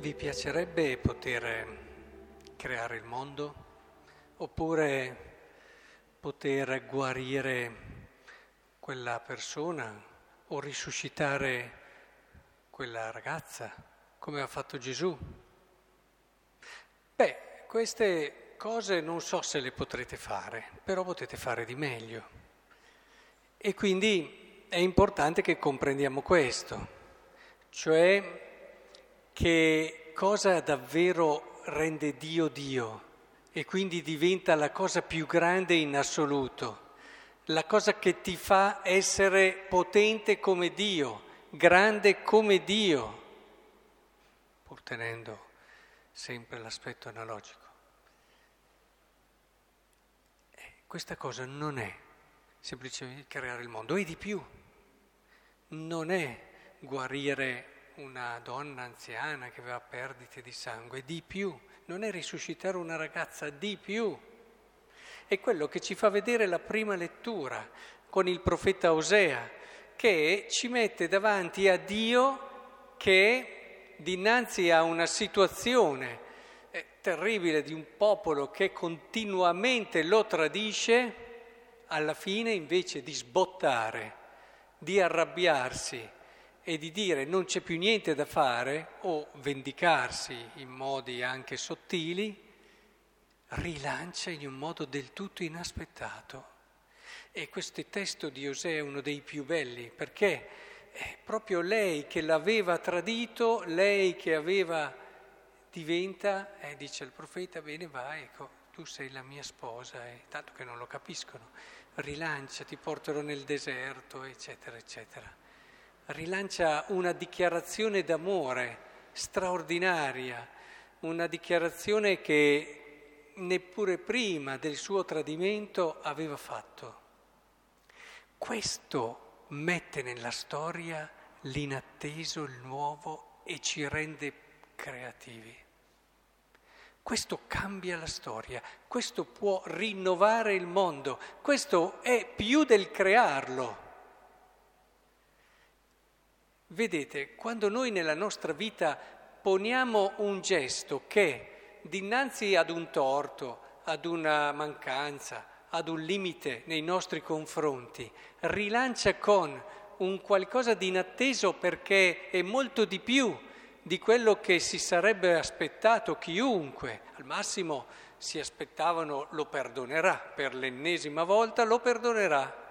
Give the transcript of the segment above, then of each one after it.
Vi piacerebbe poter creare il mondo oppure poter guarire quella persona o risuscitare quella ragazza come ha fatto Gesù? Beh, queste cose non so se le potrete fare, però potete fare di meglio. E quindi è importante che comprendiamo questo, cioè che cosa davvero rende Dio Dio e quindi diventa la cosa più grande in assoluto, la cosa che ti fa essere potente come Dio, grande come Dio, pur tenendo sempre l'aspetto analogico. Eh, questa cosa non è semplicemente creare il mondo, è di più, non è guarire una donna anziana che aveva perdite di sangue, di più, non è risuscitare una ragazza, di più. È quello che ci fa vedere la prima lettura con il profeta Osea, che ci mette davanti a Dio che dinanzi a una situazione eh, terribile di un popolo che continuamente lo tradisce, alla fine invece di sbottare, di arrabbiarsi, e di dire non c'è più niente da fare o vendicarsi in modi anche sottili, rilancia in un modo del tutto inaspettato. E questo testo di Osè è uno dei più belli perché è proprio lei che l'aveva tradito, lei che aveva diventa, eh, dice il profeta, bene vai, ecco, tu sei la mia sposa, eh, tanto che non lo capiscono, rilancia, ti porterò nel deserto, eccetera, eccetera rilancia una dichiarazione d'amore straordinaria, una dichiarazione che neppure prima del suo tradimento aveva fatto. Questo mette nella storia l'inatteso, il nuovo e ci rende creativi. Questo cambia la storia, questo può rinnovare il mondo, questo è più del crearlo. Vedete, quando noi nella nostra vita poniamo un gesto che dinanzi ad un torto, ad una mancanza, ad un limite nei nostri confronti, rilancia con un qualcosa di inatteso perché è molto di più di quello che si sarebbe aspettato chiunque, al massimo si aspettavano lo perdonerà, per l'ennesima volta lo perdonerà.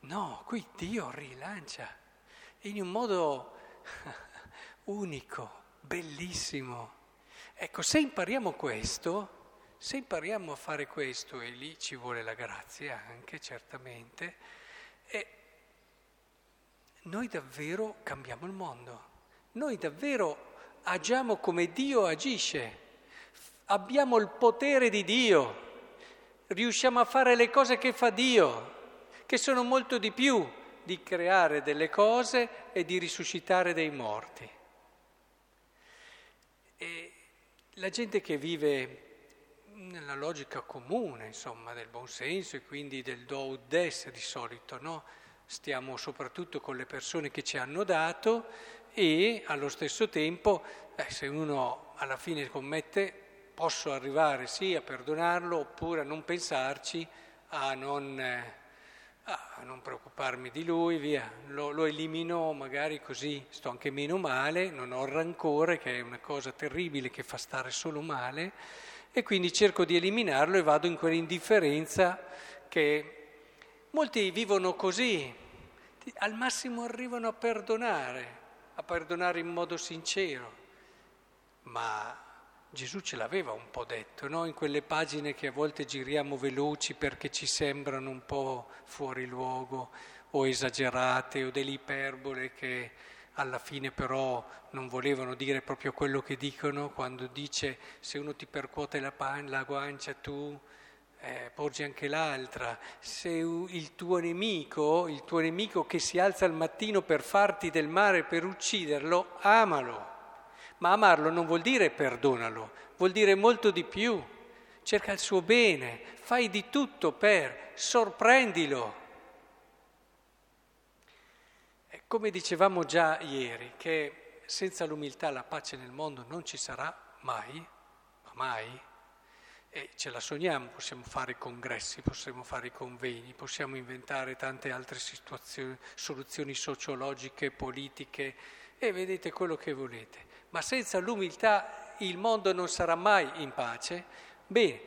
No, qui Dio rilancia in un modo unico, bellissimo. Ecco, se impariamo questo, se impariamo a fare questo, e lì ci vuole la grazia anche, certamente, e noi davvero cambiamo il mondo, noi davvero agiamo come Dio agisce, abbiamo il potere di Dio, riusciamo a fare le cose che fa Dio, che sono molto di più di creare delle cose e di risuscitare dei morti. E la gente che vive nella logica comune, insomma, del buon senso e quindi del do ut des di solito, no? Stiamo soprattutto con le persone che ci hanno dato e allo stesso tempo, eh, se uno alla fine commette, posso arrivare sì a perdonarlo oppure a non pensarci, a non... Eh, ah, non preoccuparmi di lui, via, lo, lo, elimino magari così sto anche meno male, non ho rancore, che è una cosa terribile che fa stare solo male, e quindi cerco di eliminarlo e vado in quell'indifferenza che molti vivono così, al massimo arrivano a perdonare, a perdonare in modo sincero, ma Gesù ce l'aveva un po' detto, no? in quelle pagine che a volte giriamo veloci perché ci sembrano un po' fuori luogo o esagerate o delle iperbole che alla fine però non volevano dire proprio quello che dicono quando dice se uno ti percuote la, pan, la guancia tu eh, porgi anche l'altra, se il tuo nemico, il tuo nemico che si alza al mattino per farti del male, per ucciderlo, amalo. Ma amarlo non vuol dire perdonalo, vuol dire molto di più. Cerca il suo bene, fai di tutto per, sorprendilo. Come dicevamo già ieri, che senza l'umiltà la pace nel mondo non ci sarà mai, ma mai. E ce la sogniamo, possiamo fare congressi, possiamo fare convegni, possiamo inventare tante altre soluzioni sociologiche, politiche e vedete quello che volete. Ma senza l'umiltà il mondo non sarà mai in pace. Bene,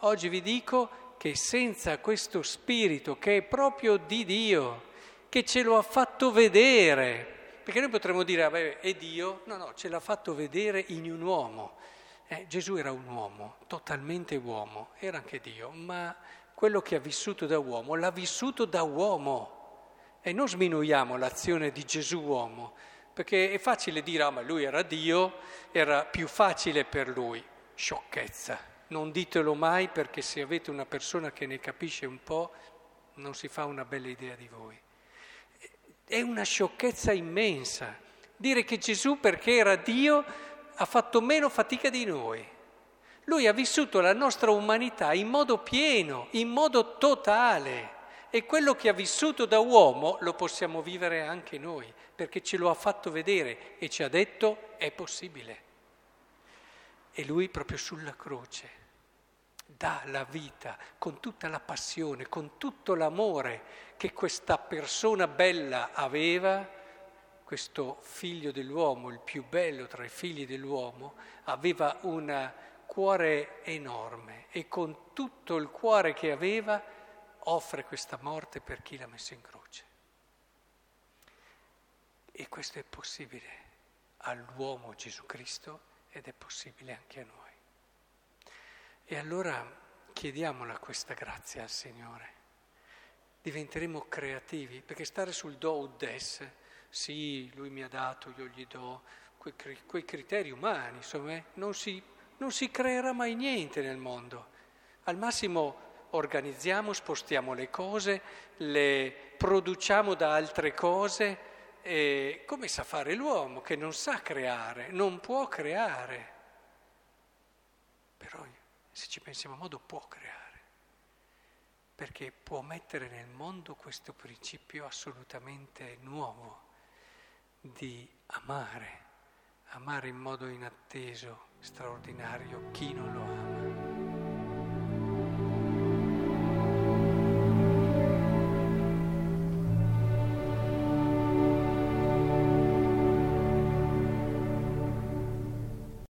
oggi vi dico che senza questo spirito che è proprio di Dio, che ce lo ha fatto vedere, perché noi potremmo dire, vabbè, è Dio, no, no, ce l'ha fatto vedere in un uomo. Eh, Gesù era un uomo, totalmente uomo, era anche Dio, ma quello che ha vissuto da uomo l'ha vissuto da uomo. E non sminuiamo l'azione di Gesù uomo, perché è facile dire, ah ma lui era Dio, era più facile per lui. Sciocchezza, non ditelo mai perché se avete una persona che ne capisce un po', non si fa una bella idea di voi. È una sciocchezza immensa dire che Gesù, perché era Dio, ha fatto meno fatica di noi. Lui ha vissuto la nostra umanità in modo pieno, in modo totale. E quello che ha vissuto da uomo lo possiamo vivere anche noi, perché ce lo ha fatto vedere e ci ha detto è possibile. E lui proprio sulla croce dà la vita con tutta la passione, con tutto l'amore che questa persona bella aveva, questo figlio dell'uomo, il più bello tra i figli dell'uomo, aveva un cuore enorme e con tutto il cuore che aveva offre questa morte per chi l'ha messo in croce. E questo è possibile all'uomo Gesù Cristo ed è possibile anche a noi. E allora chiediamola questa grazia al Signore. Diventeremo creativi, perché stare sul do o des, sì, lui mi ha dato, io gli do, quei, quei criteri umani, insomma, eh, non si, non si creerà mai niente nel mondo. Al massimo organizziamo, spostiamo le cose, le produciamo da altre cose, e come sa fare l'uomo che non sa creare, non può creare. Però se ci pensiamo a modo, può creare, perché può mettere nel mondo questo principio assolutamente nuovo di amare, amare in modo inatteso, straordinario chi non lo ama.